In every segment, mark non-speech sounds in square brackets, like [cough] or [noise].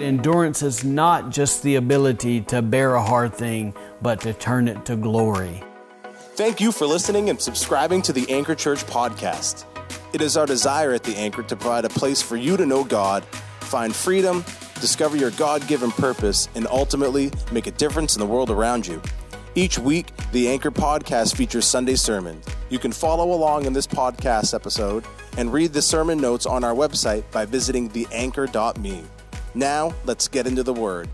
Endurance is not just the ability to bear a hard thing, but to turn it to glory. Thank you for listening and subscribing to the Anchor Church podcast. It is our desire at the Anchor to provide a place for you to know God, find freedom, discover your God given purpose, and ultimately make a difference in the world around you. Each week, the Anchor podcast features Sunday sermons. You can follow along in this podcast episode and read the sermon notes on our website by visiting theanchor.me. Now, let's get into the Word.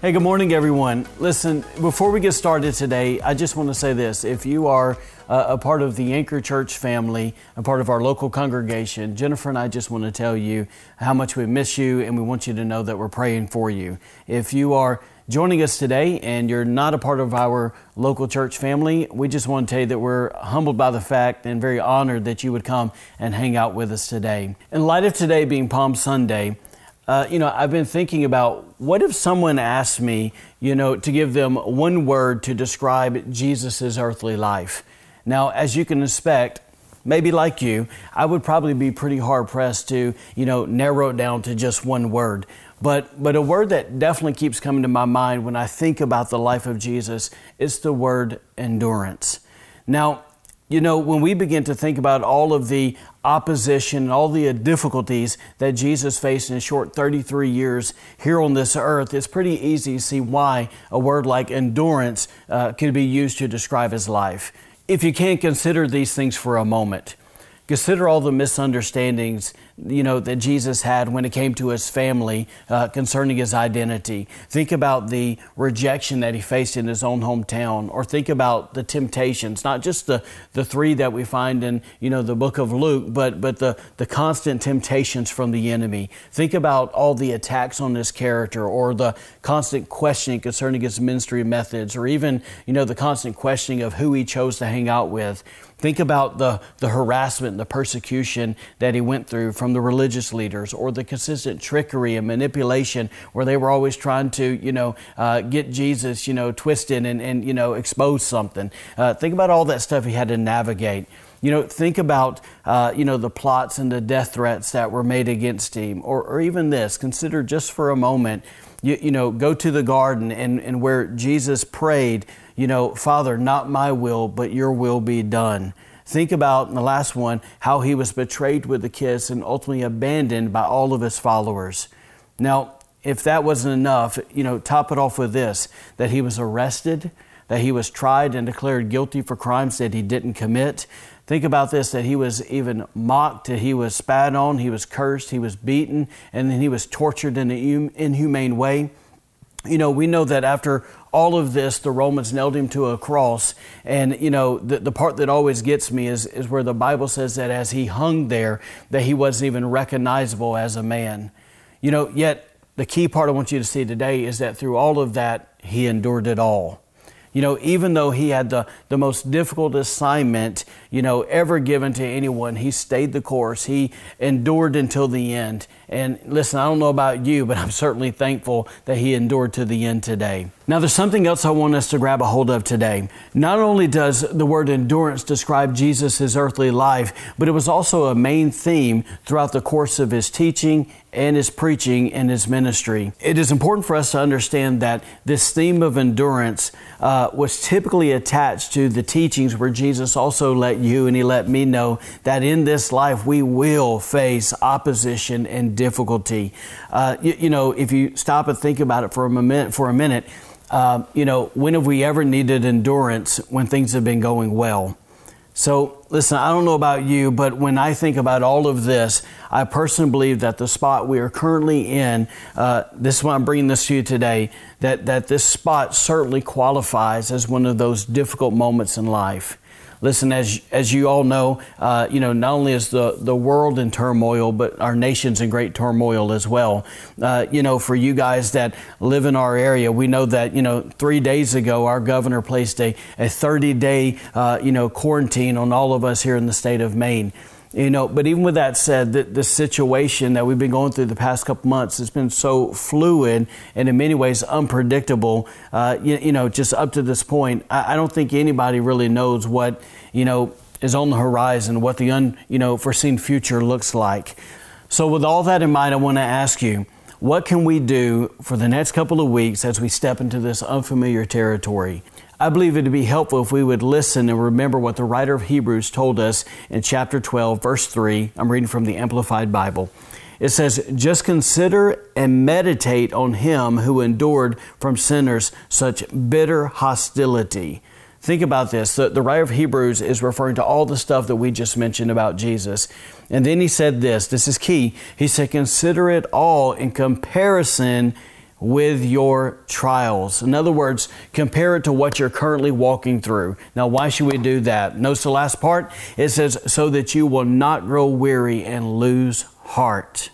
Hey, good morning, everyone. Listen, before we get started today, I just want to say this. If you are uh, a part of the Anchor Church family, a part of our local congregation, Jennifer and I just want to tell you how much we miss you and we want you to know that we're praying for you. If you are joining us today and you're not a part of our local church family, we just want to tell you that we're humbled by the fact and very honored that you would come and hang out with us today. In light of today being Palm Sunday, uh, you know, I've been thinking about what if someone asked me, you know, to give them one word to describe Jesus' earthly life. Now, as you can expect, maybe like you, I would probably be pretty hard pressed to, you know, narrow it down to just one word. But, but a word that definitely keeps coming to my mind when I think about the life of Jesus is the word endurance. Now, you know, when we begin to think about all of the opposition and all the difficulties that Jesus faced in a short 33 years here on this earth, it's pretty easy to see why a word like endurance uh, could be used to describe his life. If you can't consider these things for a moment, consider all the misunderstandings you know that Jesus had when it came to his family uh, concerning his identity. Think about the rejection that he faced in his own hometown, or think about the temptations, not just the, the three that we find in you know the book of Luke, but but the the constant temptations from the enemy. Think about all the attacks on his character, or the constant questioning concerning his ministry methods, or even you know the constant questioning of who he chose to hang out with. Think about the, the harassment and the persecution that he went through from the religious leaders or the consistent trickery and manipulation where they were always trying to, you know, uh, get Jesus, you know, twisted and, and you know, expose something. Uh, think about all that stuff he had to navigate. You know, think about, uh, you know, the plots and the death threats that were made against him. Or, or even this, consider just for a moment, you, you know, go to the garden and, and where Jesus prayed, you know, Father, not my will, but your will be done. Think about in the last one how he was betrayed with a kiss and ultimately abandoned by all of his followers. Now, if that wasn't enough, you know, top it off with this that he was arrested, that he was tried and declared guilty for crimes that he didn't commit. Think about this that he was even mocked, that he was spat on, he was cursed, he was beaten, and then he was tortured in an inhumane way. You know, we know that after all of this, the Romans nailed him to a cross. And, you know, the, the part that always gets me is, is where the Bible says that as he hung there, that he wasn't even recognizable as a man. You know, yet the key part I want you to see today is that through all of that, he endured it all. You know, even though he had the, the most difficult assignment, you know, ever given to anyone, he stayed the course. He endured until the end. And listen, I don't know about you, but I'm certainly thankful that he endured to the end today. Now, there's something else I want us to grab a hold of today. Not only does the word endurance describe Jesus' earthly life, but it was also a main theme throughout the course of his teaching and his preaching and his ministry. It is important for us to understand that this theme of endurance uh, was typically attached to the teachings where Jesus also let you and he let me know that in this life we will face opposition and difficulty. Uh, you, you, know, if you stop and think about it for a minute, for a minute, uh, you know, when have we ever needed endurance when things have been going well? So, listen, I don't know about you, but when I think about all of this, I personally believe that the spot we are currently in, uh, this is why I'm bringing this to you today, that, that this spot certainly qualifies as one of those difficult moments in life. Listen, as as you all know, uh, you know not only is the the world in turmoil, but our nation's in great turmoil as well. Uh, you know, for you guys that live in our area, we know that you know three days ago our governor placed a a 30 day uh, you know quarantine on all of us here in the state of Maine. You know, but even with that said, the, the situation that we've been going through the past couple months has been so fluid and in many ways unpredictable. Uh, you, you, know, just up to this point, I, I, don't think anybody really knows what you know is on the horizon, what the un you know foreseen future looks like. So, with all that in mind, I want to ask you, What can we do for the next couple of weeks as we step into this unfamiliar territory? I believe it would be helpful if we would listen and remember what the writer of Hebrews told us in chapter 12, verse 3. I'm reading from the Amplified Bible. It says, Just consider and meditate on him who endured from sinners such bitter hostility. Think about this. The, the, writer of Hebrews is referring to all the stuff that we just mentioned about Jesus. And then he said this this is key. He said, Consider it all in comparison with your trials. In other words, compare it to what you're currently walking through. Now, why should we do that? Notice the last part. It says, so that you will not grow weary and lose heart.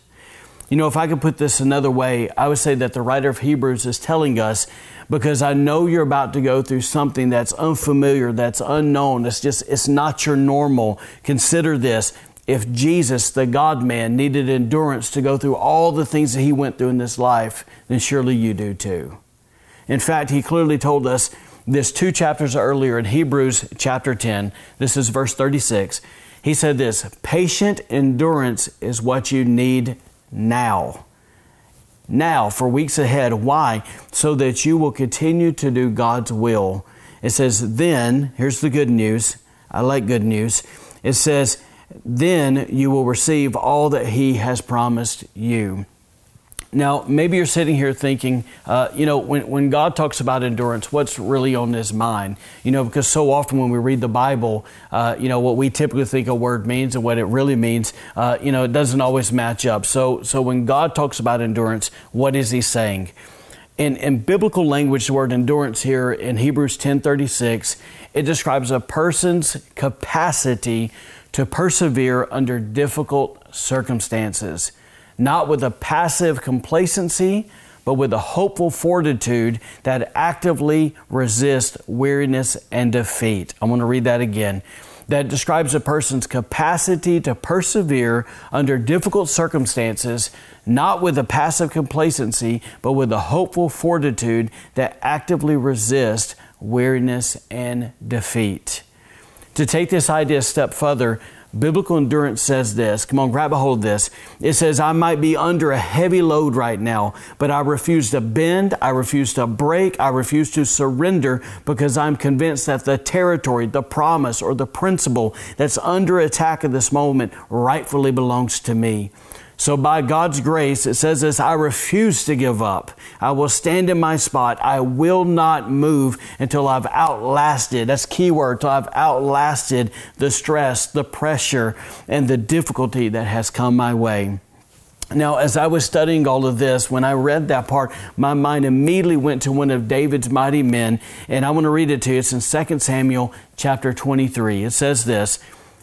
You know, if I could put this another way, I would say that the writer of Hebrews is telling us because I know you're about to go through something that's unfamiliar, that's unknown. It's just, it's not your normal. Consider this if Jesus, the God man, needed endurance to go through all the things that he went through in this life, then surely you do too. In fact, he clearly told us this two chapters earlier in Hebrews chapter 10. This is verse 36. He said this patient endurance is what you need now. Now, for weeks ahead. Why? So that you will continue to do God's will. It says, then, here's the good news. I like good news. It says, then you will receive all that He has promised you. Now, maybe you're sitting here thinking, uh, you know, when, when God talks about endurance, what's really on His mind? You know, because so often when we read the Bible, uh, you know, what we typically think a word means and what it really means, uh, you know, it doesn't always match up. So, so when God talks about endurance, what is He saying? In, in biblical language, the word endurance here in Hebrews 10:36, it describes a person's capacity to persevere under difficult circumstances, not with a passive complacency, but with a hopeful fortitude that actively resists weariness and defeat. I want to read that again. That describes a person's capacity to persevere under difficult circumstances, not with a passive complacency, but with a hopeful fortitude that actively resists weariness and defeat. To take this idea a step further, biblical endurance says this. Come on, grab a hold of this. It says, I might be under a heavy load right now, but I refuse to bend, I refuse to break, I refuse to surrender because I'm convinced that the territory, the promise, or the principle that's under attack at this moment rightfully belongs to me. So, by God's grace, it says this I refuse to give up. I will stand in my spot. I will not move until I've outlasted, that's key word, until I've outlasted the stress, the pressure, and the difficulty that has come my way. Now, as I was studying all of this, when I read that part, my mind immediately went to one of David's mighty men, and I want to read it to you. It's in 2 Samuel chapter 23. It says this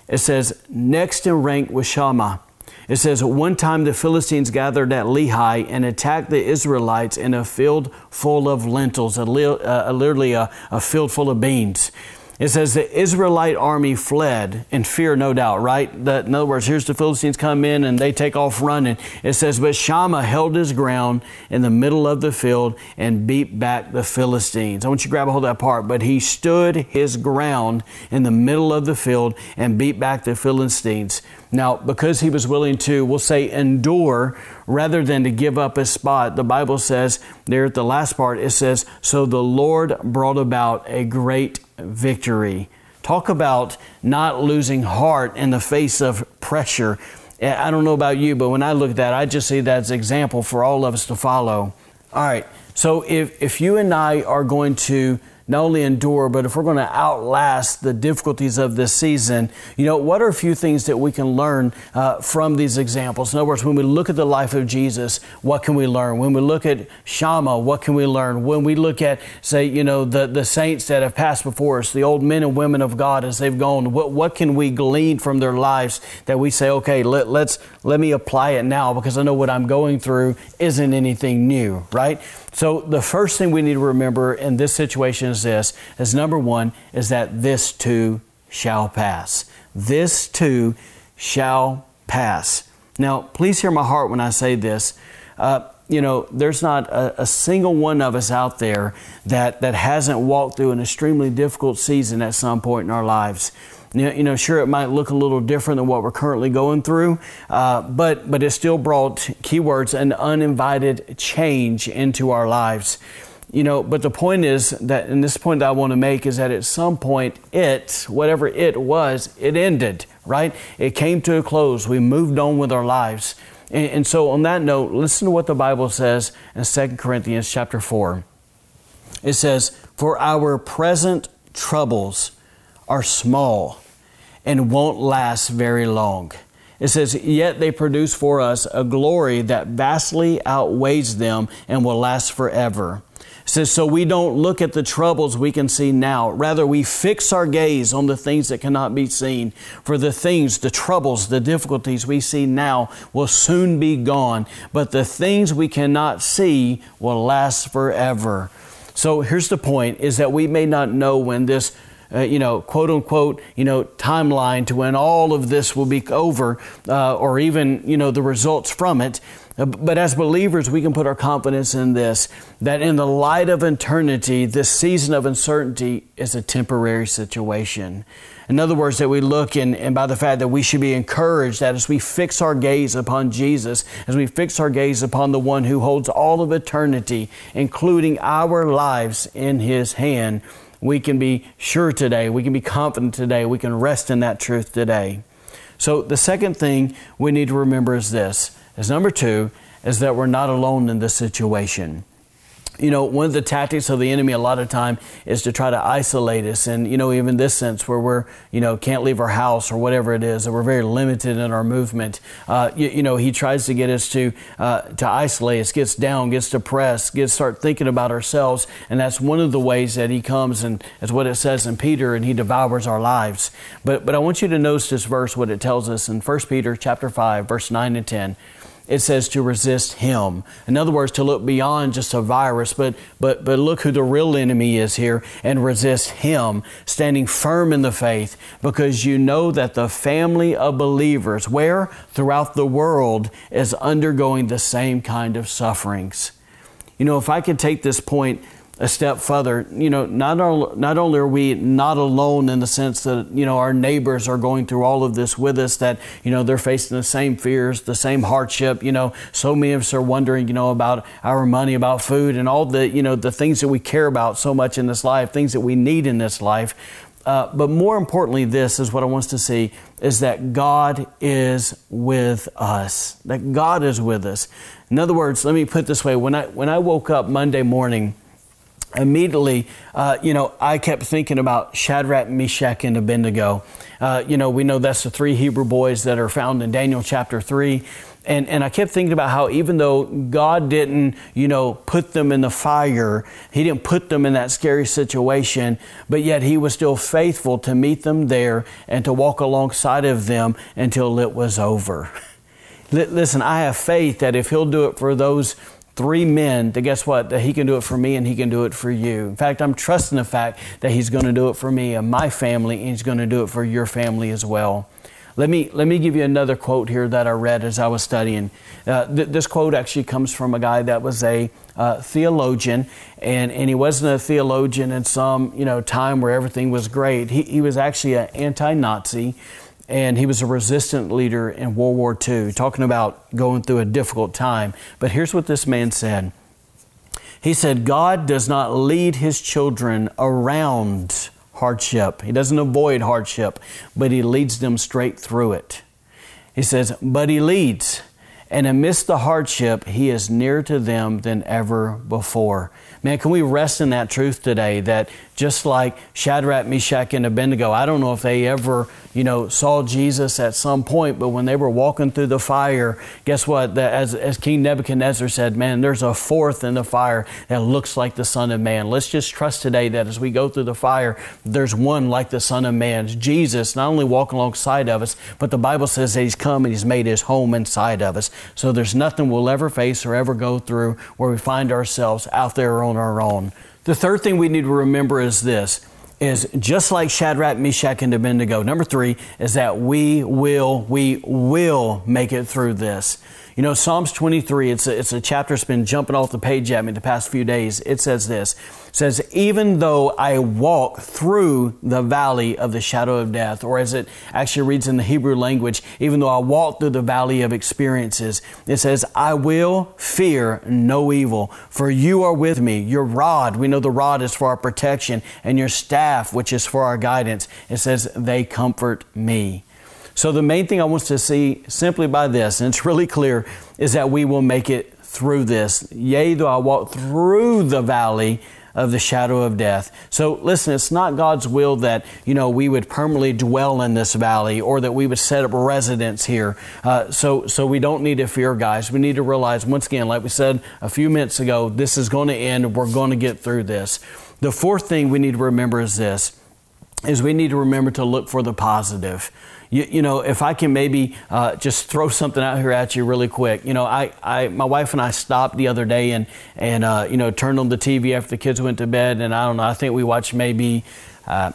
It says, Next in rank was Shammah it says, one time the Philistines gathered at Lehi and attacked the Israelites in a field full of lentils, a, uh, literally a, a field full of beans. It says the Israelite army fled in fear, no doubt, right? That, in other words, here's the Philistines come in and they take off running. It says, but Shammah held his ground in the middle of the field and beat back the Philistines. I want you to grab a hold of that part. But he stood his ground in the middle of the field and beat back the Philistines. Now, because he was willing to, we'll say, endure rather than to give up his spot, the Bible says there at the last part, it says, So the Lord brought about a great victory. Talk about not losing heart in the face of pressure. Eh, I don't know about you, but when I look at that, I just see that as an example for all of us to follow. All right, so if, if you and I are going to not only endure, but if we're going to outlast the difficulties of this season, you know, what are a few things that we can learn uh, from these examples? In other words, when we look at the life of Jesus, what can we learn? When we look at Shammah, what can we learn? When we look at, say, you know, the, the saints that have passed before us, the old men and women of God as they've gone, what, what can we glean from their lives that we say, okay, let, let's, let me apply it now because I know what I'm going through isn't anything new, right? So the first thing we need to remember in this situation is this, is number one, is that this too shall pass. This too shall pass. Now, please hear my heart when I say this. Uh, you know, there's not a, a, single one of us out there that, that hasn't walked through an extremely difficult season at some point in our lives. You know, sure, it might look a little different than what we're currently going through, uh, but, but it still brought keywords an uninvited change into our lives. You know, but the point is that, and this point that I want to make is that at some point, it, whatever it was, it ended, right? It came to a close. We moved on with our lives. And, and so, on that note, listen to what the Bible says in 2 Corinthians chapter 4. It says, For our present troubles are small and won't last very long. It says, Yet they produce for us a glory that vastly outweighs them and will last forever. It says, So we don't look at the troubles we can see now. Rather, we fix our gaze on the things that cannot be seen. For the things, the troubles, the difficulties we see now will soon be gone. But the things we cannot see will last forever. So here's the point is that we may not know when this uh, you know, quote unquote, you know, timeline to when all of this will be over, uh, or even, you know, the results from it. Uh, but as believers, we can put our confidence in this that in the light of eternity, this season of uncertainty is a temporary situation. In other words, that we look and, and by the fact that we should be encouraged that as we fix our gaze upon Jesus, as we fix our gaze upon the one who holds all of eternity, including our lives in his hand, we can be sure today, we can be confident today, we can rest in that truth today. So the second thing we need to remember is this, is number two, is that we're not alone in this situation you know, one of the tactics of the enemy a lot of time is to try to isolate us. And, you know, even this sense where we're, you know, can't leave our house or whatever it is, that we're very limited in our movement. Uh, you, you, know, he tries to get us to, uh, to isolate us, gets down, gets depressed, gets start thinking about ourselves. And that's one of the ways that he comes and that's what it says in Peter and he devours our lives. But, but I want you to notice this verse, what it tells us in 1 Peter chapter 5, verse 9 and 10 it says to resist him. In other words, to look beyond just a virus, but, but, but look who the real enemy is here and resist him, standing firm in the faith, because you know that the family of believers, where throughout the world, is undergoing the same kind of sufferings. You know, if I could take this point a step further. You know, not, not only are we not alone in the sense that, you know, our neighbors are going through all of this with us, that, you know, they're facing the same fears, the same hardship. You know, so many of us are wondering, you know, about our money, about food, and all the, you know, the things that we care about so much in this life, things that we need in this life. Uh, but more importantly, this is what I want us to see is that God is with us. That God is with us. In other words, let me put this way: when I when I woke up Monday morning, immediately, uh, you know, I kept thinking about Shadrach, Meshach, and Abednego. Uh, you know, we know that's the three Hebrew boys that are found in Daniel chapter 3. And, and I kept thinking about how even though God didn't, you know, put them in the fire, He didn't put them in that scary situation, but yet He was still faithful to meet them there and to walk alongside of them until it was over. [laughs] Listen, I have faith that if He'll do it for those three men to guess what? That He can do it for me and He can do it for you. In fact, I'm trusting the fact that He's going to do it for me and my family, and He's going to do it for your family as well. Let me, let me give you another quote here that I read as I was studying. Uh, th- this quote actually comes from a guy that was a uh, theologian, and, and he wasn't a theologian in some you know time where everything was great. He, he was actually an anti Nazi and he was a resistant leader in World War II, talking about going through a difficult time. But here's what this man said He said, God does not lead his children around hardship, he doesn't avoid hardship, but he leads them straight through it. He says, But he leads. And amidst the hardship, he is nearer to them than ever before. Man, can we rest in that truth today that just like Shadrach, Meshach, and Abednego, I don't know if they ever you know, saw Jesus at some point, but when they were walking through the fire, guess what? As, as King Nebuchadnezzar said, man, there's a fourth in the fire that looks like the Son of Man. Let's just trust today that as we go through the fire, there's one like the Son of Man. Jesus not only walking alongside of us, but the Bible says that He's come and He's made His home inside of us. So there's nothing we'll ever face or ever go through where we find ourselves out there on our own. The third thing we need to remember is this is just like Shadrach, Meshach, and Abednego. Number three is that we will, we will make it through this. You know, Psalms 23, it's a, it's a chapter that's been jumping off the page at me the past few days. It says this it says, Even though I walk through the valley of the shadow of death, or as it actually reads in the Hebrew language, even though I walk through the valley of experiences, it says, I will fear no evil, for you are with me. Your rod, we know the rod is for our protection, and your staff, which is for our guidance, it says, they comfort me. So, the main thing I want to see simply by this, and it's [laughs] really clear, is that we will make it through this. Yea, though I walk through the valley of the shadow of death. So listen, it's not God's will that, you know, we would permanently dwell in this valley or that we would set up residence here. Uh, so, so we don't need to fear, guys. We need to realize, once again, like we said a few minutes ago, this is going to end. We're going to get through this. The fourth thing we need to remember is this, is we need to remember to look for the positive you, you know, if I can maybe uh, just throw something out here at you really quick. You know, I, I my wife and I stopped the other day and and uh, you know turned on the TV after the kids went to bed, and I don't know. I think we watched maybe. Uh,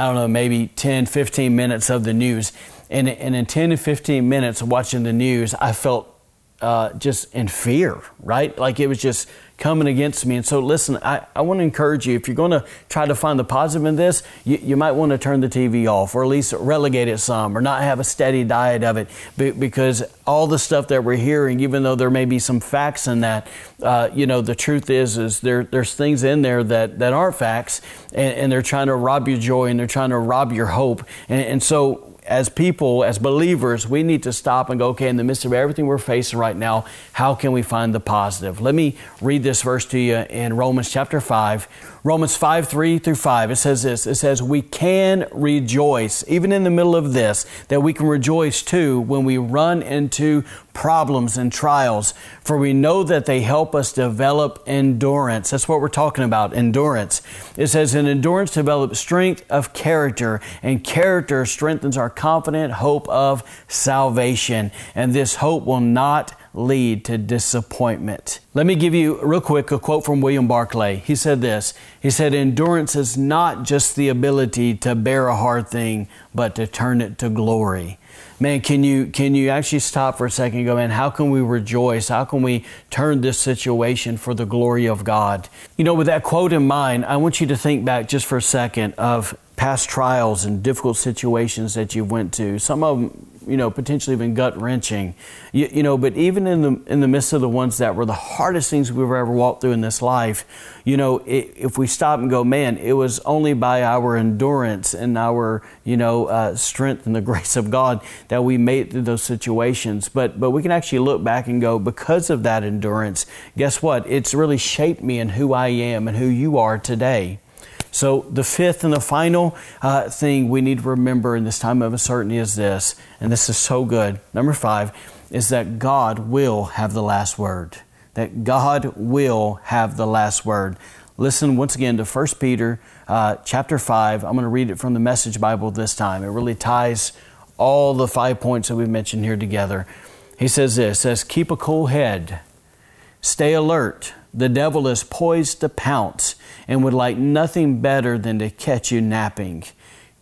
I don't know, maybe 10, 15 minutes of the news. And, and in 10 to 15 minutes watching the news, I felt uh, just in fear, right? Like it was just coming against me. And so, listen, I, I want to encourage you if you're going to try to find the positive in this, you, you might want to turn the TV off or at least relegate it some or not have a steady diet of it because all the stuff that we're hearing, even though there may be some facts in that, uh, you know, the truth is, is there, there's things in there that, that aren't facts and, and, they're trying to rob your joy and they're trying to rob your hope. and, and so, as people, as believers, we need to stop and go, okay, in the midst of everything we're facing right now, how can we find the positive? Let me read this verse to you in Romans chapter 5. Romans 5 3 through 5, it says this it says, We can rejoice, even in the middle of this, that we can rejoice too when we run into problems and trials, for we know that they help us develop endurance. That's what we're talking about endurance. It says, And endurance develops strength of character, and character strengthens our confident hope of salvation. And this hope will not lead to disappointment. Let me give you real quick a quote from William Barclay. He said this. He said endurance is not just the ability to bear a hard thing, but to turn it to glory man, can you can you actually stop for a second and go, man, how can we rejoice? How can we turn this situation for the glory of God? You know, with that quote in mind, I want you to think back just for a second of past trials and difficult situations that you went to. Some of them you know, potentially even gut wrenching. You, you, know, but even in the in the midst of the ones that were the hardest things we've ever walked through in this life, you know, it, if we stop and go, man, it was only by our endurance and our you know uh, strength and the [laughs] grace of God that we made through those situations. But but we can actually look back and go, because of that endurance, guess what? It's really shaped me and who I am and who you are today. So, the fifth and the final uh, thing we need to remember in this time of uncertainty is this, and this is so good. Number five is that God will have the last word. That God will have the last word. Listen once again to 1 Peter uh, chapter 5. I'm going to read it from the Message Bible this time. It really ties all the five points that we've mentioned here together. He says this says, Keep a cool head, stay alert. The devil is poised to pounce and would like nothing better than to catch you napping.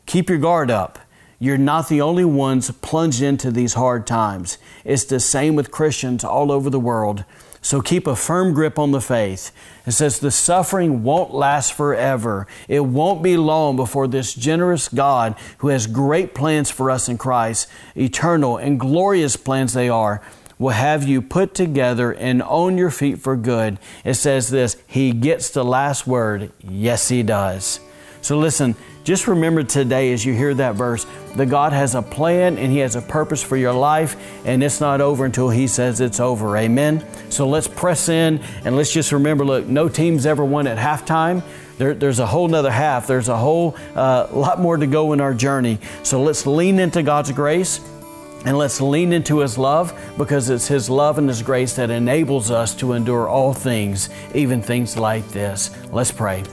Keep your guard up. You're not the only ones plunged into these hard times. It's the same with Christians all over the world. So keep a firm grip on the faith. It says the suffering won't last forever. It won't be long before this generous God, who has great plans for us in Christ, eternal and glorious plans they are, will have you put together and on your feet for good. It says this He gets the last word. Yes, He does. So listen, just remember today as you hear that verse that God has a plan and He has a purpose for your life, and it's not over until He says it's over. Amen. So let's press in and let's just remember look, no team's ever won at halftime. There, there's a whole nother half. There's a whole uh, lot more to go in our journey. So let's lean into God's grace. And let's lean into His love because it's His love and His grace that enables us to endure all things, even things like this. Let's pray.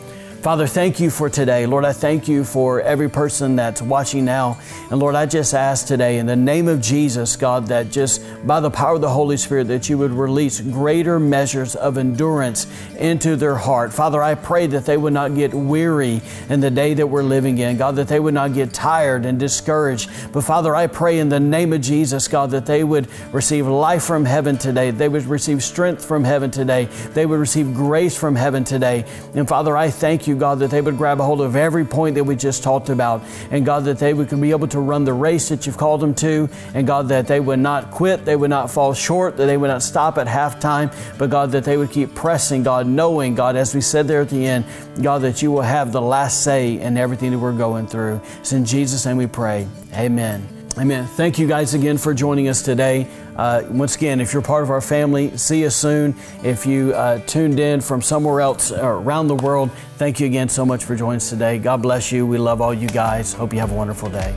Father, thank you for today. Lord, I thank you for every person that's watching now. And Lord, I just ask today in the name of Jesus, God, that just by the power of the Holy Spirit, that you would release greater measures of endurance into their heart. Father, I pray that they would not get weary in the day that we're living in. God, that they would not get tired and discouraged. But Father, I pray in the name of Jesus, God, that they would receive life from heaven today. They would receive strength from heaven today. They would receive grace from heaven today. And Father, I thank you you, God, that they would grab a hold of every point that we just talked about. And God, that they would be able to run the race that you've called them to. And God, that they would not quit, they would not fall short, that they would not stop at halftime, but God, that they would keep pressing, God, knowing, God, as we said there at the end, God, that you will have the last say in everything that we're going through. It's in Jesus' name we pray. Amen. Amen. Thank you guys again for joining us today. Uh, once again, if you're part of our family, see you soon. If you uh, tuned in from somewhere else around the world, thank you again so much for joining us today. God bless you. We love all you guys. Hope you have a wonderful day.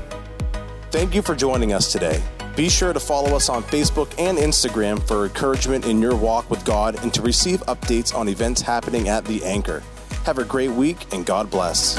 Thank you for joining us today. Be sure to follow us on Facebook and Instagram for encouragement in your walk with God and to receive updates on events happening at The Anchor. Have a great week and God bless.